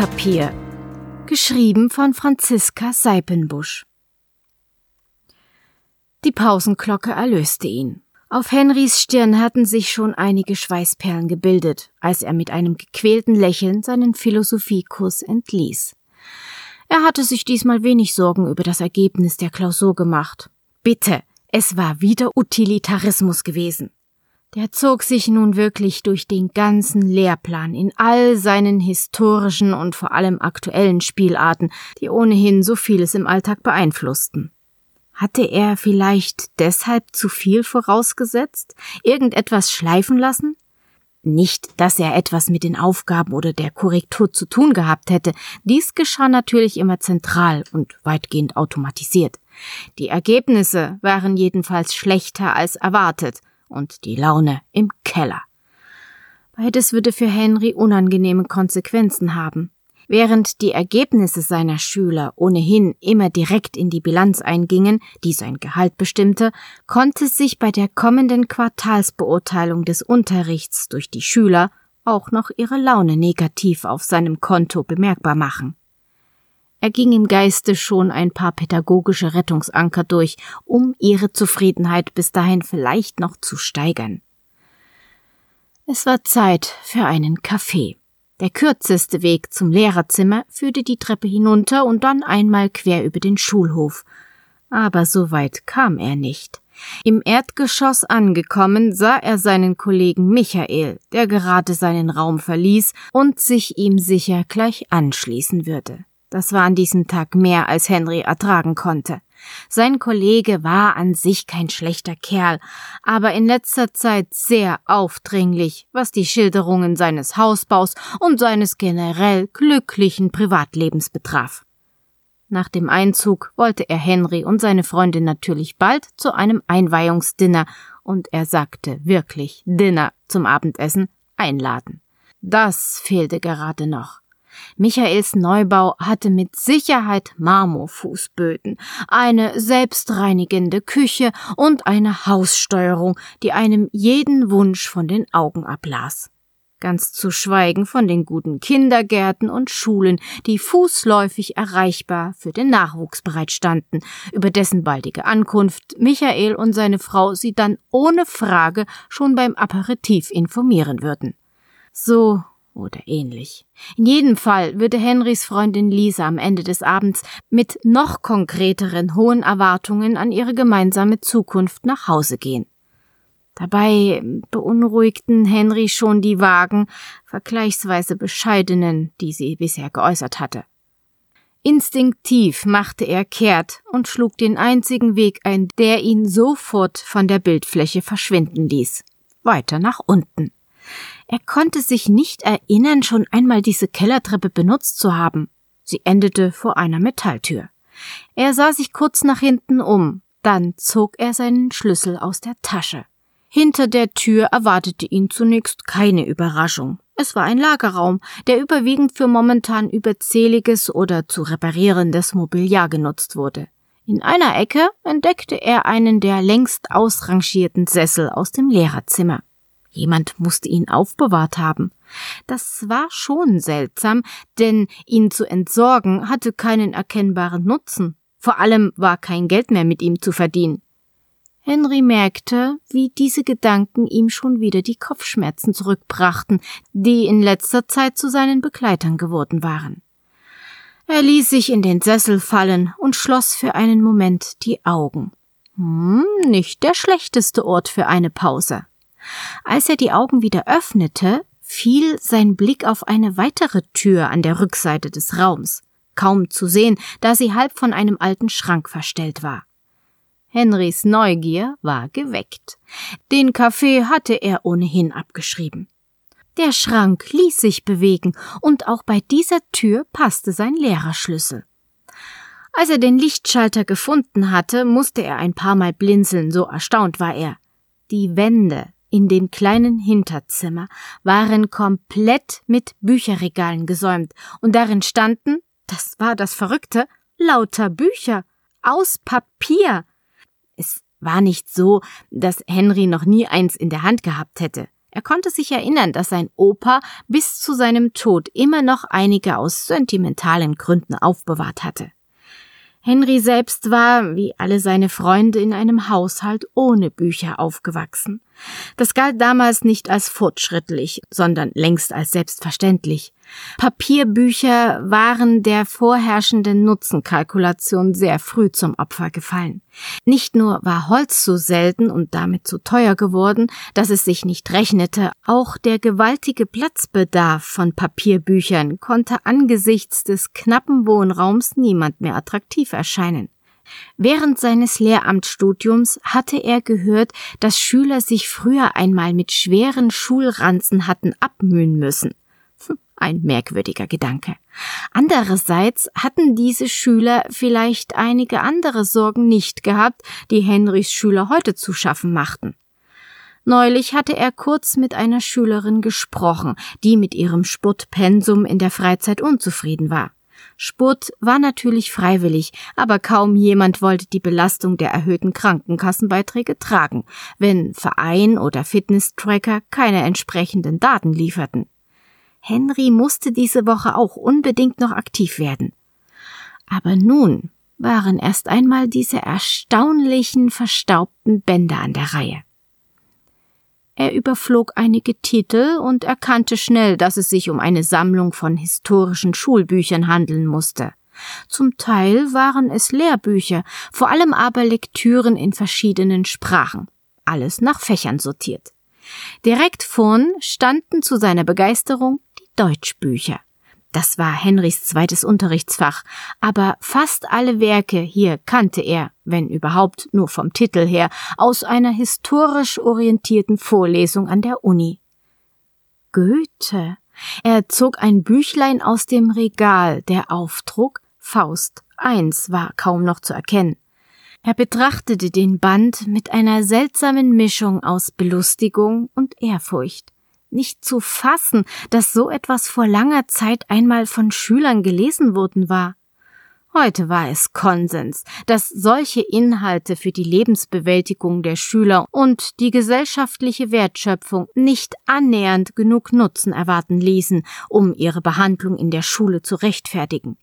Briefpapier. Geschrieben von Franziska Seipenbusch. Die Pausenglocke erlöste ihn. Auf Henrys Stirn hatten sich schon einige Schweißperlen gebildet, als er mit einem gequälten Lächeln seinen Philosophiekurs entließ. Er hatte sich diesmal wenig Sorgen über das Ergebnis der Klausur gemacht. Bitte, es war wieder Utilitarismus gewesen. Der zog sich nun wirklich durch den ganzen Lehrplan in all seinen historischen und vor allem aktuellen Spielarten, die ohnehin so vieles im Alltag beeinflussten. Hatte er vielleicht deshalb zu viel vorausgesetzt, irgendetwas schleifen lassen? Nicht, dass er etwas mit den Aufgaben oder der Korrektur zu tun gehabt hätte, dies geschah natürlich immer zentral und weitgehend automatisiert. Die Ergebnisse waren jedenfalls schlechter als erwartet und die Laune im Keller. Beides würde für Henry unangenehme Konsequenzen haben. Während die Ergebnisse seiner Schüler ohnehin immer direkt in die Bilanz eingingen, die sein Gehalt bestimmte, konnte sich bei der kommenden Quartalsbeurteilung des Unterrichts durch die Schüler auch noch ihre Laune negativ auf seinem Konto bemerkbar machen. Er ging im Geiste schon ein paar pädagogische Rettungsanker durch, um ihre Zufriedenheit bis dahin vielleicht noch zu steigern. Es war Zeit für einen Kaffee. Der kürzeste Weg zum Lehrerzimmer führte die Treppe hinunter und dann einmal quer über den Schulhof. Aber so weit kam er nicht. Im Erdgeschoss angekommen, sah er seinen Kollegen Michael, der gerade seinen Raum verließ und sich ihm sicher gleich anschließen würde. Das war an diesem Tag mehr, als Henry ertragen konnte. Sein Kollege war an sich kein schlechter Kerl, aber in letzter Zeit sehr aufdringlich, was die Schilderungen seines Hausbaus und seines generell glücklichen Privatlebens betraf. Nach dem Einzug wollte er Henry und seine Freundin natürlich bald zu einem Einweihungsdinner, und er sagte wirklich Dinner zum Abendessen einladen. Das fehlte gerade noch. Michaels Neubau hatte mit Sicherheit Marmorfußböden, eine selbstreinigende Küche und eine Haussteuerung, die einem jeden Wunsch von den Augen ablas. Ganz zu schweigen von den guten Kindergärten und Schulen, die fußläufig erreichbar für den Nachwuchs bereitstanden, über dessen baldige Ankunft Michael und seine Frau sie dann ohne Frage schon beim Aperitif informieren würden. So oder ähnlich. In jedem Fall würde Henrys Freundin Lisa am Ende des Abends mit noch konkreteren hohen Erwartungen an ihre gemeinsame Zukunft nach Hause gehen. Dabei beunruhigten Henry schon die vagen, vergleichsweise bescheidenen, die sie bisher geäußert hatte. Instinktiv machte er kehrt und schlug den einzigen Weg ein, der ihn sofort von der Bildfläche verschwinden ließ. Weiter nach unten. Er konnte sich nicht erinnern, schon einmal diese Kellertreppe benutzt zu haben. Sie endete vor einer Metalltür. Er sah sich kurz nach hinten um, dann zog er seinen Schlüssel aus der Tasche. Hinter der Tür erwartete ihn zunächst keine Überraschung. Es war ein Lagerraum, der überwiegend für momentan überzähliges oder zu reparierendes Mobiliar genutzt wurde. In einer Ecke entdeckte er einen der längst ausrangierten Sessel aus dem Lehrerzimmer. Jemand musste ihn aufbewahrt haben. Das war schon seltsam, denn ihn zu entsorgen hatte keinen erkennbaren Nutzen. Vor allem war kein Geld mehr mit ihm zu verdienen. Henry merkte, wie diese Gedanken ihm schon wieder die Kopfschmerzen zurückbrachten, die in letzter Zeit zu seinen Begleitern geworden waren. Er ließ sich in den Sessel fallen und schloss für einen Moment die Augen. Hm, nicht der schlechteste Ort für eine Pause. Als er die Augen wieder öffnete, fiel sein Blick auf eine weitere Tür an der Rückseite des Raums, kaum zu sehen, da sie halb von einem alten Schrank verstellt war. Henrys Neugier war geweckt. Den Kaffee hatte er ohnehin abgeschrieben. Der Schrank ließ sich bewegen, und auch bei dieser Tür passte sein Lehrerschlüssel. Als er den Lichtschalter gefunden hatte, musste er ein paar Mal blinzeln, so erstaunt war er. Die Wände in dem kleinen Hinterzimmer waren komplett mit Bücherregalen gesäumt und darin standen, das war das Verrückte, lauter Bücher aus Papier. Es war nicht so, dass Henry noch nie eins in der Hand gehabt hätte. Er konnte sich erinnern, dass sein Opa bis zu seinem Tod immer noch einige aus sentimentalen Gründen aufbewahrt hatte. Henry selbst war, wie alle seine Freunde, in einem Haushalt ohne Bücher aufgewachsen. Das galt damals nicht als fortschrittlich, sondern längst als selbstverständlich. Papierbücher waren der vorherrschenden Nutzenkalkulation sehr früh zum Opfer gefallen. Nicht nur war Holz so selten und damit so teuer geworden, dass es sich nicht rechnete, auch der gewaltige Platzbedarf von Papierbüchern konnte angesichts des knappen Wohnraums niemand mehr attraktiv erscheinen. Während seines Lehramtsstudiums hatte er gehört, dass Schüler sich früher einmal mit schweren Schulranzen hatten abmühen müssen. Hm, ein merkwürdiger Gedanke. Andererseits hatten diese Schüler vielleicht einige andere Sorgen nicht gehabt, die Henrys Schüler heute zu schaffen machten. Neulich hatte er kurz mit einer Schülerin gesprochen, die mit ihrem Sportpensum in der Freizeit unzufrieden war. Sport war natürlich freiwillig, aber kaum jemand wollte die Belastung der erhöhten Krankenkassenbeiträge tragen, wenn Verein oder Fitness-Tracker keine entsprechenden Daten lieferten. Henry musste diese Woche auch unbedingt noch aktiv werden. Aber nun waren erst einmal diese erstaunlichen verstaubten Bänder an der Reihe. Er überflog einige Titel und erkannte schnell, dass es sich um eine Sammlung von historischen Schulbüchern handeln musste. Zum Teil waren es Lehrbücher, vor allem aber Lektüren in verschiedenen Sprachen, alles nach Fächern sortiert. Direkt vorn standen zu seiner Begeisterung die Deutschbücher. Das war Henrys zweites Unterrichtsfach, aber fast alle Werke hier kannte er, wenn überhaupt nur vom Titel her, aus einer historisch orientierten Vorlesung an der Uni. Goethe. Er zog ein Büchlein aus dem Regal, der Aufdruck Faust I war kaum noch zu erkennen. Er betrachtete den Band mit einer seltsamen Mischung aus Belustigung und Ehrfurcht nicht zu fassen, dass so etwas vor langer Zeit einmal von Schülern gelesen worden war. Heute war es Konsens, dass solche Inhalte für die Lebensbewältigung der Schüler und die gesellschaftliche Wertschöpfung nicht annähernd genug Nutzen erwarten ließen, um ihre Behandlung in der Schule zu rechtfertigen.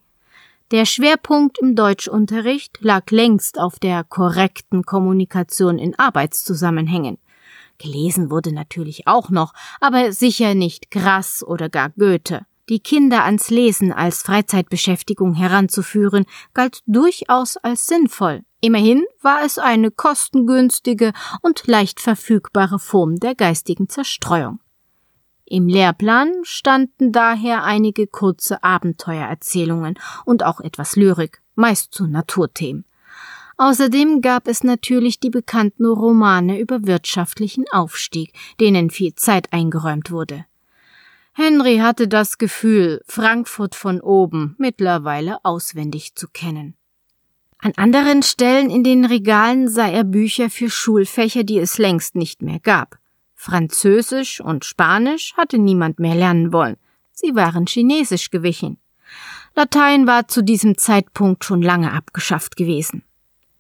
Der Schwerpunkt im Deutschunterricht lag längst auf der korrekten Kommunikation in Arbeitszusammenhängen. Gelesen wurde natürlich auch noch, aber sicher nicht Grass oder gar Goethe. Die Kinder ans Lesen als Freizeitbeschäftigung heranzuführen, galt durchaus als sinnvoll. Immerhin war es eine kostengünstige und leicht verfügbare Form der geistigen Zerstreuung. Im Lehrplan standen daher einige kurze Abenteuererzählungen und auch etwas Lyrik, meist zu Naturthemen. Außerdem gab es natürlich die bekannten Romane über wirtschaftlichen Aufstieg, denen viel Zeit eingeräumt wurde. Henry hatte das Gefühl, Frankfurt von oben mittlerweile auswendig zu kennen. An anderen Stellen in den Regalen sah er Bücher für Schulfächer, die es längst nicht mehr gab. Französisch und Spanisch hatte niemand mehr lernen wollen. Sie waren Chinesisch gewichen. Latein war zu diesem Zeitpunkt schon lange abgeschafft gewesen.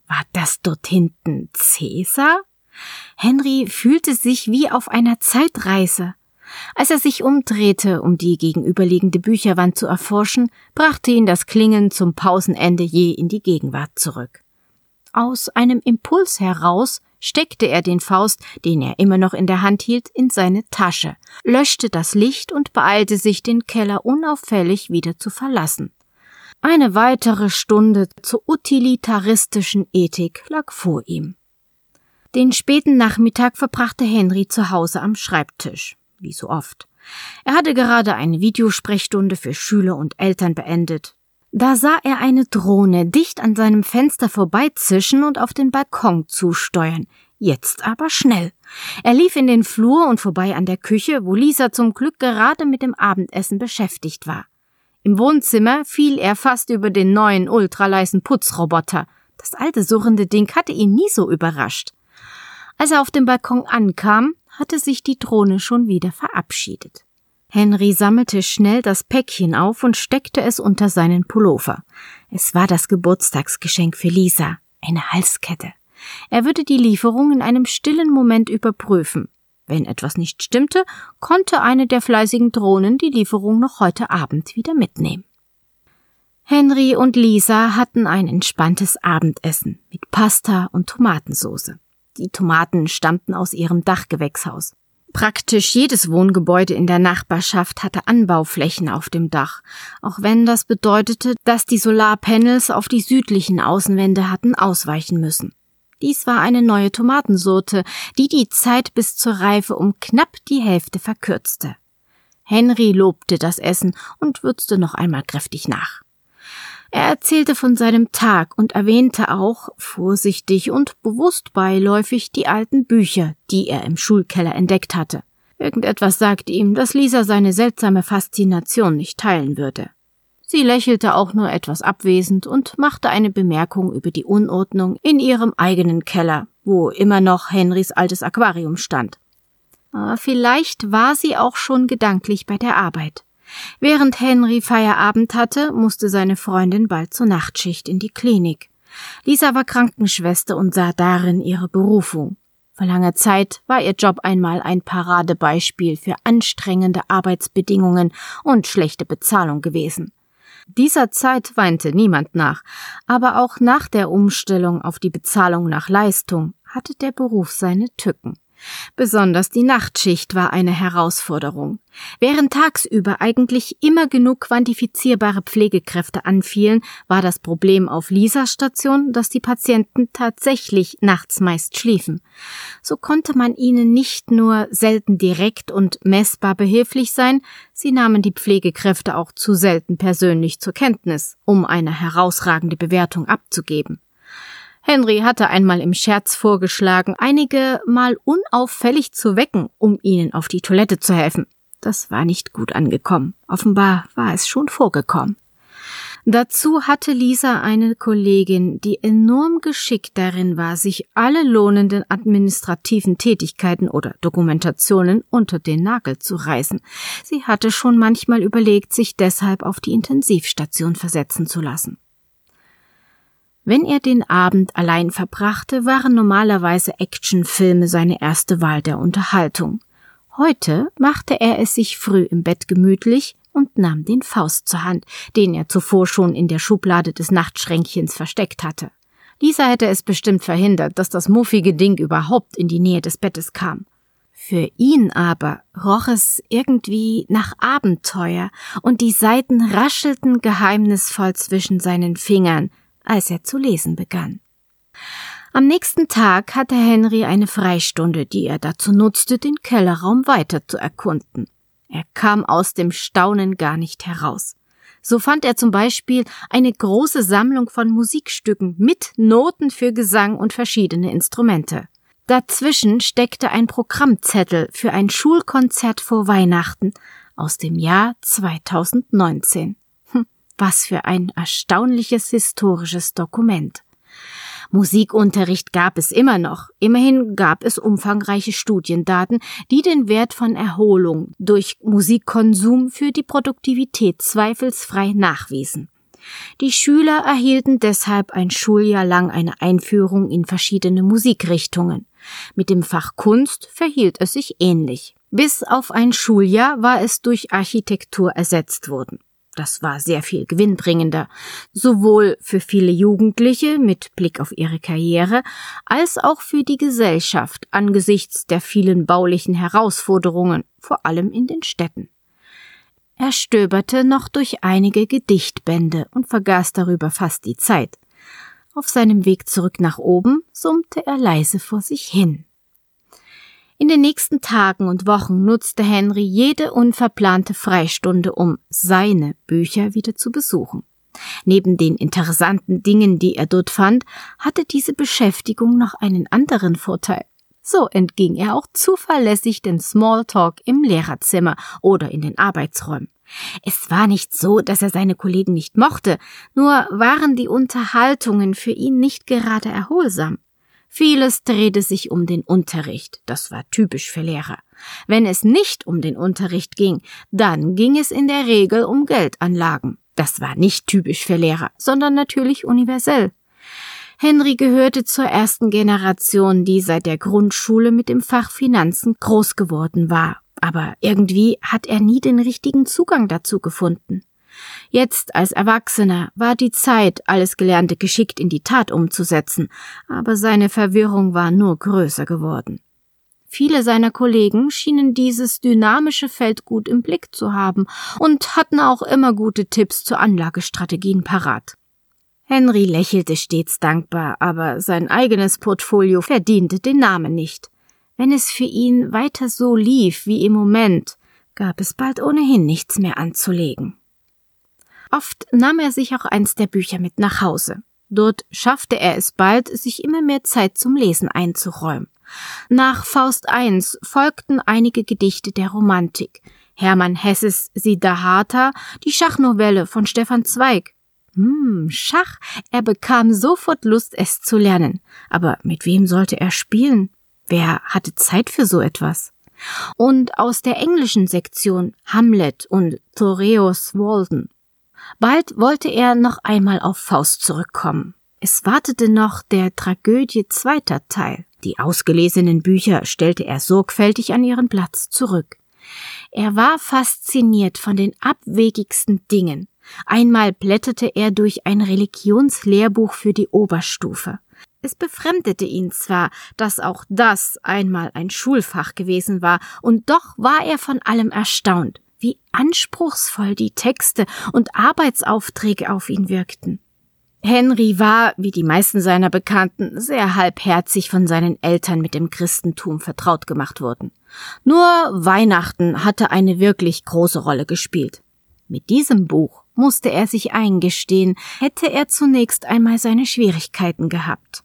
War das dort hinten Cäsar? Henry fühlte sich wie auf einer Zeitreise. Als er sich umdrehte, um die gegenüberliegende Bücherwand zu erforschen, brachte ihn das Klingen zum Pausenende je in die Gegenwart zurück. Aus einem Impuls heraus steckte er den Faust, den er immer noch in der Hand hielt, in seine Tasche, löschte das Licht und beeilte sich, den Keller unauffällig wieder zu verlassen. Eine weitere Stunde zur utilitaristischen Ethik lag vor ihm. Den späten Nachmittag verbrachte Henry zu Hause am Schreibtisch, wie so oft. Er hatte gerade eine Videosprechstunde für Schüler und Eltern beendet. Da sah er eine Drohne dicht an seinem Fenster vorbeizischen und auf den Balkon zusteuern. Jetzt aber schnell. Er lief in den Flur und vorbei an der Küche, wo Lisa zum Glück gerade mit dem Abendessen beschäftigt war. Im Wohnzimmer fiel er fast über den neuen ultraleisen Putzroboter. Das alte surrende Ding hatte ihn nie so überrascht. Als er auf dem Balkon ankam, hatte sich die Drohne schon wieder verabschiedet. Henry sammelte schnell das Päckchen auf und steckte es unter seinen Pullover. Es war das Geburtstagsgeschenk für Lisa, eine Halskette. Er würde die Lieferung in einem stillen Moment überprüfen. Wenn etwas nicht stimmte, konnte eine der fleißigen Drohnen die Lieferung noch heute Abend wieder mitnehmen. Henry und Lisa hatten ein entspanntes Abendessen mit Pasta und Tomatensauce. Die Tomaten stammten aus ihrem Dachgewächshaus. Praktisch jedes Wohngebäude in der Nachbarschaft hatte Anbauflächen auf dem Dach, auch wenn das bedeutete, dass die Solarpanels auf die südlichen Außenwände hatten ausweichen müssen. Dies war eine neue Tomatensorte, die die Zeit bis zur Reife um knapp die Hälfte verkürzte. Henry lobte das Essen und würzte noch einmal kräftig nach. Er erzählte von seinem Tag und erwähnte auch, vorsichtig und bewusst beiläufig, die alten Bücher, die er im Schulkeller entdeckt hatte. Irgendetwas sagte ihm, dass Lisa seine seltsame Faszination nicht teilen würde. Sie lächelte auch nur etwas abwesend und machte eine Bemerkung über die Unordnung in ihrem eigenen Keller, wo immer noch Henrys altes Aquarium stand. Aber vielleicht war sie auch schon gedanklich bei der Arbeit. Während Henry Feierabend hatte, musste seine Freundin bald zur Nachtschicht in die Klinik. Lisa war Krankenschwester und sah darin ihre Berufung. Vor langer Zeit war ihr Job einmal ein Paradebeispiel für anstrengende Arbeitsbedingungen und schlechte Bezahlung gewesen. Dieser Zeit weinte niemand nach, aber auch nach der Umstellung auf die Bezahlung nach Leistung hatte der Beruf seine Tücken. Besonders die Nachtschicht war eine Herausforderung. Während tagsüber eigentlich immer genug quantifizierbare Pflegekräfte anfielen, war das Problem auf Lisas Station, dass die Patienten tatsächlich nachts meist schliefen. So konnte man ihnen nicht nur selten direkt und messbar behilflich sein, sie nahmen die Pflegekräfte auch zu selten persönlich zur Kenntnis, um eine herausragende Bewertung abzugeben. Henry hatte einmal im Scherz vorgeschlagen, einige mal unauffällig zu wecken, um ihnen auf die Toilette zu helfen. Das war nicht gut angekommen. Offenbar war es schon vorgekommen. Dazu hatte Lisa eine Kollegin, die enorm geschickt darin war, sich alle lohnenden administrativen Tätigkeiten oder Dokumentationen unter den Nagel zu reißen. Sie hatte schon manchmal überlegt, sich deshalb auf die Intensivstation versetzen zu lassen. Wenn er den Abend allein verbrachte, waren normalerweise Actionfilme seine erste Wahl der Unterhaltung. Heute machte er es sich früh im Bett gemütlich und nahm den Faust zur Hand, den er zuvor schon in der Schublade des Nachtschränkchens versteckt hatte. Lisa hätte es bestimmt verhindert, dass das muffige Ding überhaupt in die Nähe des Bettes kam. Für ihn aber roch es irgendwie nach Abenteuer, und die Seiten raschelten geheimnisvoll zwischen seinen Fingern, als er zu lesen begann. Am nächsten Tag hatte Henry eine Freistunde, die er dazu nutzte, den Kellerraum weiter zu erkunden. Er kam aus dem Staunen gar nicht heraus. So fand er zum Beispiel eine große Sammlung von Musikstücken mit Noten für Gesang und verschiedene Instrumente. Dazwischen steckte ein Programmzettel für ein Schulkonzert vor Weihnachten aus dem Jahr 2019. Was für ein erstaunliches historisches Dokument. Musikunterricht gab es immer noch. Immerhin gab es umfangreiche Studiendaten, die den Wert von Erholung durch Musikkonsum für die Produktivität zweifelsfrei nachwiesen. Die Schüler erhielten deshalb ein Schuljahr lang eine Einführung in verschiedene Musikrichtungen. Mit dem Fach Kunst verhielt es sich ähnlich. Bis auf ein Schuljahr war es durch Architektur ersetzt worden. Das war sehr viel gewinnbringender, sowohl für viele Jugendliche mit Blick auf ihre Karriere, als auch für die Gesellschaft angesichts der vielen baulichen Herausforderungen, vor allem in den Städten. Er stöberte noch durch einige Gedichtbände und vergaß darüber fast die Zeit. Auf seinem Weg zurück nach oben summte er leise vor sich hin. In den nächsten Tagen und Wochen nutzte Henry jede unverplante Freistunde, um seine Bücher wieder zu besuchen. Neben den interessanten Dingen, die er dort fand, hatte diese Beschäftigung noch einen anderen Vorteil. So entging er auch zuverlässig den Smalltalk im Lehrerzimmer oder in den Arbeitsräumen. Es war nicht so, dass er seine Kollegen nicht mochte, nur waren die Unterhaltungen für ihn nicht gerade erholsam. Vieles drehte sich um den Unterricht, das war typisch für Lehrer. Wenn es nicht um den Unterricht ging, dann ging es in der Regel um Geldanlagen. Das war nicht typisch für Lehrer, sondern natürlich universell. Henry gehörte zur ersten Generation, die seit der Grundschule mit dem Fach Finanzen groß geworden war, aber irgendwie hat er nie den richtigen Zugang dazu gefunden. Jetzt als Erwachsener war die Zeit, alles Gelernte geschickt in die Tat umzusetzen, aber seine Verwirrung war nur größer geworden. Viele seiner Kollegen schienen dieses dynamische Feld gut im Blick zu haben und hatten auch immer gute Tipps zu Anlagestrategien parat. Henry lächelte stets dankbar, aber sein eigenes Portfolio verdiente den Namen nicht. Wenn es für ihn weiter so lief wie im Moment, gab es bald ohnehin nichts mehr anzulegen. Oft nahm er sich auch eins der Bücher mit nach Hause. Dort schaffte er es bald, sich immer mehr Zeit zum Lesen einzuräumen. Nach Faust I folgten einige Gedichte der Romantik. Hermann Hesses Siddhartha, die Schachnovelle von Stefan Zweig. Hm, Schach. Er bekam sofort Lust, es zu lernen. Aber mit wem sollte er spielen? Wer hatte Zeit für so etwas? Und aus der englischen Sektion Hamlet und Thoreaus Walden. Bald wollte er noch einmal auf Faust zurückkommen. Es wartete noch der Tragödie zweiter Teil. Die ausgelesenen Bücher stellte er sorgfältig an ihren Platz zurück. Er war fasziniert von den abwegigsten Dingen. Einmal blätterte er durch ein Religionslehrbuch für die Oberstufe. Es befremdete ihn zwar, dass auch das einmal ein Schulfach gewesen war, und doch war er von allem erstaunt, wie anspruchsvoll die Texte und Arbeitsaufträge auf ihn wirkten. Henry war, wie die meisten seiner Bekannten, sehr halbherzig von seinen Eltern mit dem Christentum vertraut gemacht worden. Nur Weihnachten hatte eine wirklich große Rolle gespielt. Mit diesem Buch musste er sich eingestehen, hätte er zunächst einmal seine Schwierigkeiten gehabt.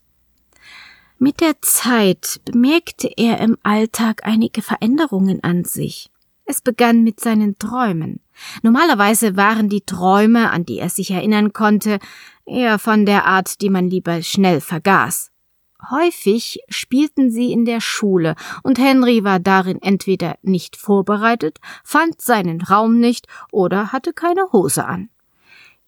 Mit der Zeit bemerkte er im Alltag einige Veränderungen an sich. Es begann mit seinen Träumen. Normalerweise waren die Träume, an die er sich erinnern konnte, eher von der Art, die man lieber schnell vergaß. Häufig spielten sie in der Schule, und Henry war darin entweder nicht vorbereitet, fand seinen Raum nicht oder hatte keine Hose an.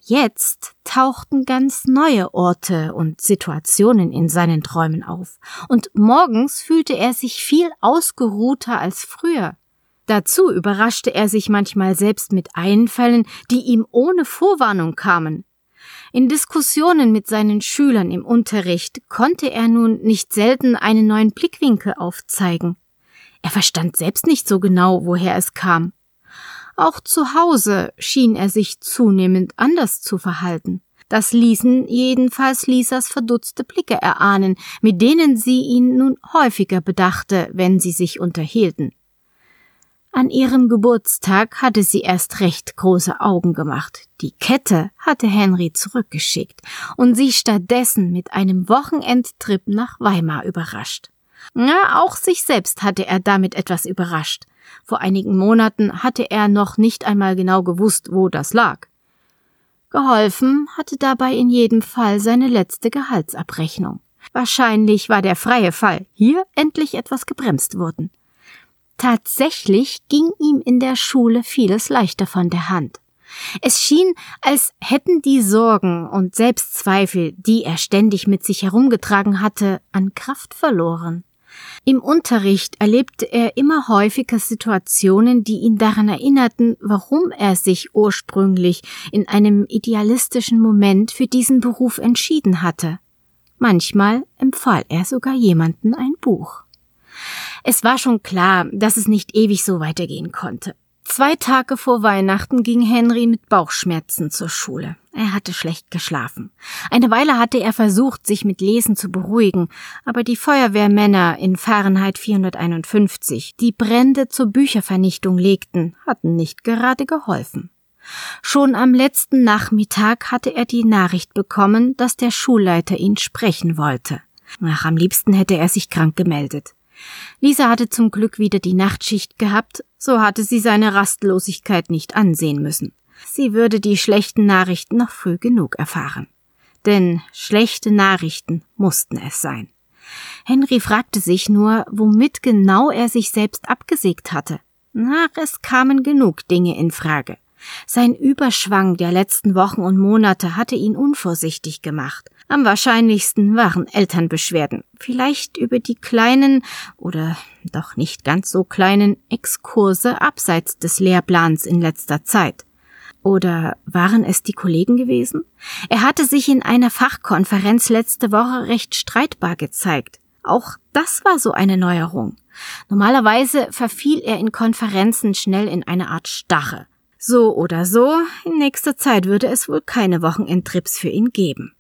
Jetzt tauchten ganz neue Orte und Situationen in seinen Träumen auf, und morgens fühlte er sich viel ausgeruhter als früher. Dazu überraschte er sich manchmal selbst mit Einfällen, die ihm ohne Vorwarnung kamen. In Diskussionen mit seinen Schülern im Unterricht konnte er nun nicht selten einen neuen Blickwinkel aufzeigen. Er verstand selbst nicht so genau, woher es kam. Auch zu Hause schien er sich zunehmend anders zu verhalten. Das ließen jedenfalls Lisas verdutzte Blicke erahnen, mit denen sie ihn nun häufiger bedachte, wenn sie sich unterhielten. An ihrem Geburtstag hatte sie erst recht große Augen gemacht. Die Kette hatte Henry zurückgeschickt und sie stattdessen mit einem Wochenendtrip nach Weimar überrascht. Ja, auch sich selbst hatte er damit etwas überrascht. Vor einigen Monaten hatte er noch nicht einmal genau gewusst, wo das lag. Geholfen hatte dabei in jedem Fall seine letzte Gehaltsabrechnung. Wahrscheinlich war der freie Fall hier endlich etwas gebremst worden. Tatsächlich ging ihm in der Schule vieles leichter von der Hand. Es schien, als hätten die Sorgen und Selbstzweifel, die er ständig mit sich herumgetragen hatte, an Kraft verloren. Im Unterricht erlebte er immer häufiger Situationen, die ihn daran erinnerten, warum er sich ursprünglich in einem idealistischen Moment für diesen Beruf entschieden hatte. Manchmal empfahl er sogar jemanden ein Buch. Es war schon klar, dass es nicht ewig so weitergehen konnte. Zwei Tage vor Weihnachten ging Henry mit Bauchschmerzen zur Schule. Er hatte schlecht geschlafen. Eine Weile hatte er versucht, sich mit Lesen zu beruhigen, aber die Feuerwehrmänner in Fahrenheit 451, die Brände zur Büchervernichtung legten, hatten nicht gerade geholfen. Schon am letzten Nachmittag hatte er die Nachricht bekommen, dass der Schulleiter ihn sprechen wollte. Ach, am liebsten hätte er sich krank gemeldet. Lisa hatte zum Glück wieder die Nachtschicht gehabt, so hatte sie seine Rastlosigkeit nicht ansehen müssen. Sie würde die schlechten Nachrichten noch früh genug erfahren. Denn schlechte Nachrichten mussten es sein. Henry fragte sich nur, womit genau er sich selbst abgesägt hatte. Ach, es kamen genug Dinge in Frage. Sein Überschwang der letzten Wochen und Monate hatte ihn unvorsichtig gemacht. Am wahrscheinlichsten waren Elternbeschwerden, vielleicht über die kleinen oder doch nicht ganz so kleinen Exkurse abseits des Lehrplans in letzter Zeit. Oder waren es die Kollegen gewesen? Er hatte sich in einer Fachkonferenz letzte Woche recht streitbar gezeigt. Auch das war so eine Neuerung. Normalerweise verfiel er in Konferenzen schnell in eine Art Stache. So oder so, in nächster Zeit würde es wohl keine Wochenendtrips für ihn geben.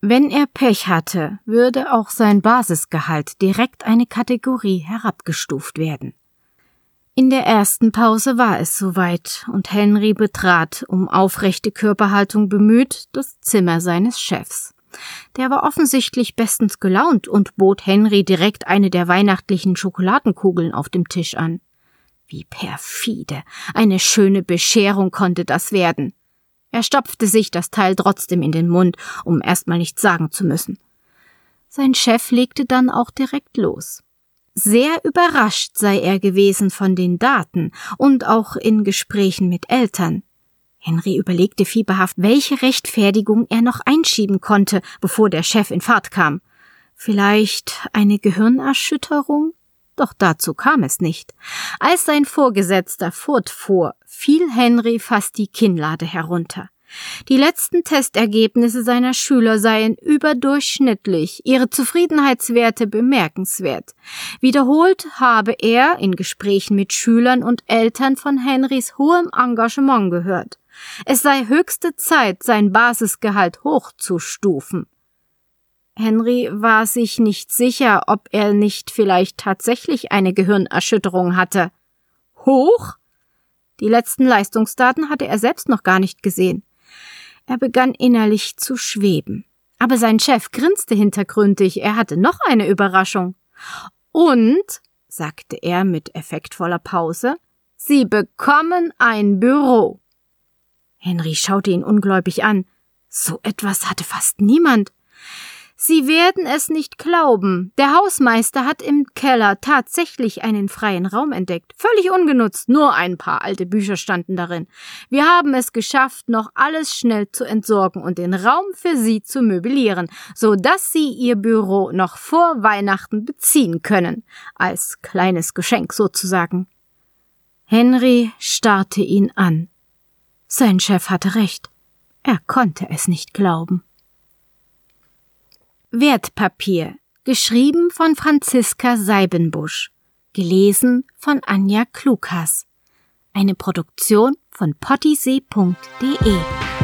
Wenn er Pech hatte, würde auch sein Basisgehalt direkt eine Kategorie herabgestuft werden. In der ersten Pause war es soweit, und Henry betrat, um aufrechte Körperhaltung bemüht, das Zimmer seines Chefs. Der war offensichtlich bestens gelaunt und bot Henry direkt eine der weihnachtlichen Schokoladenkugeln auf dem Tisch an. Wie perfide. Eine schöne Bescherung konnte das werden. Er stopfte sich das Teil trotzdem in den Mund, um erstmal nichts sagen zu müssen. Sein Chef legte dann auch direkt los. Sehr überrascht sei er gewesen von den Daten und auch in Gesprächen mit Eltern. Henry überlegte fieberhaft, welche Rechtfertigung er noch einschieben konnte, bevor der Chef in Fahrt kam. Vielleicht eine Gehirnerschütterung? Doch dazu kam es nicht. Als sein Vorgesetzter fortfuhr, fiel Henry fast die Kinnlade herunter. Die letzten Testergebnisse seiner Schüler seien überdurchschnittlich, ihre Zufriedenheitswerte bemerkenswert. Wiederholt habe er in Gesprächen mit Schülern und Eltern von Henrys hohem Engagement gehört. Es sei höchste Zeit, sein Basisgehalt hochzustufen. Henry war sich nicht sicher, ob er nicht vielleicht tatsächlich eine Gehirnerschütterung hatte. Hoch? Die letzten Leistungsdaten hatte er selbst noch gar nicht gesehen. Er begann innerlich zu schweben. Aber sein Chef grinste hintergründig, er hatte noch eine Überraschung. Und, sagte er mit effektvoller Pause, Sie bekommen ein Büro. Henry schaute ihn ungläubig an. So etwas hatte fast niemand. Sie werden es nicht glauben. Der Hausmeister hat im Keller tatsächlich einen freien Raum entdeckt. Völlig ungenutzt, nur ein paar alte Bücher standen darin. Wir haben es geschafft, noch alles schnell zu entsorgen und den Raum für Sie zu möblieren, so dass Sie Ihr Büro noch vor Weihnachten beziehen können. Als kleines Geschenk sozusagen. Henry starrte ihn an. Sein Chef hatte recht. Er konnte es nicht glauben. Wertpapier, geschrieben von Franziska Seibenbusch, gelesen von Anja Klukas. Eine Produktion von pottysee.de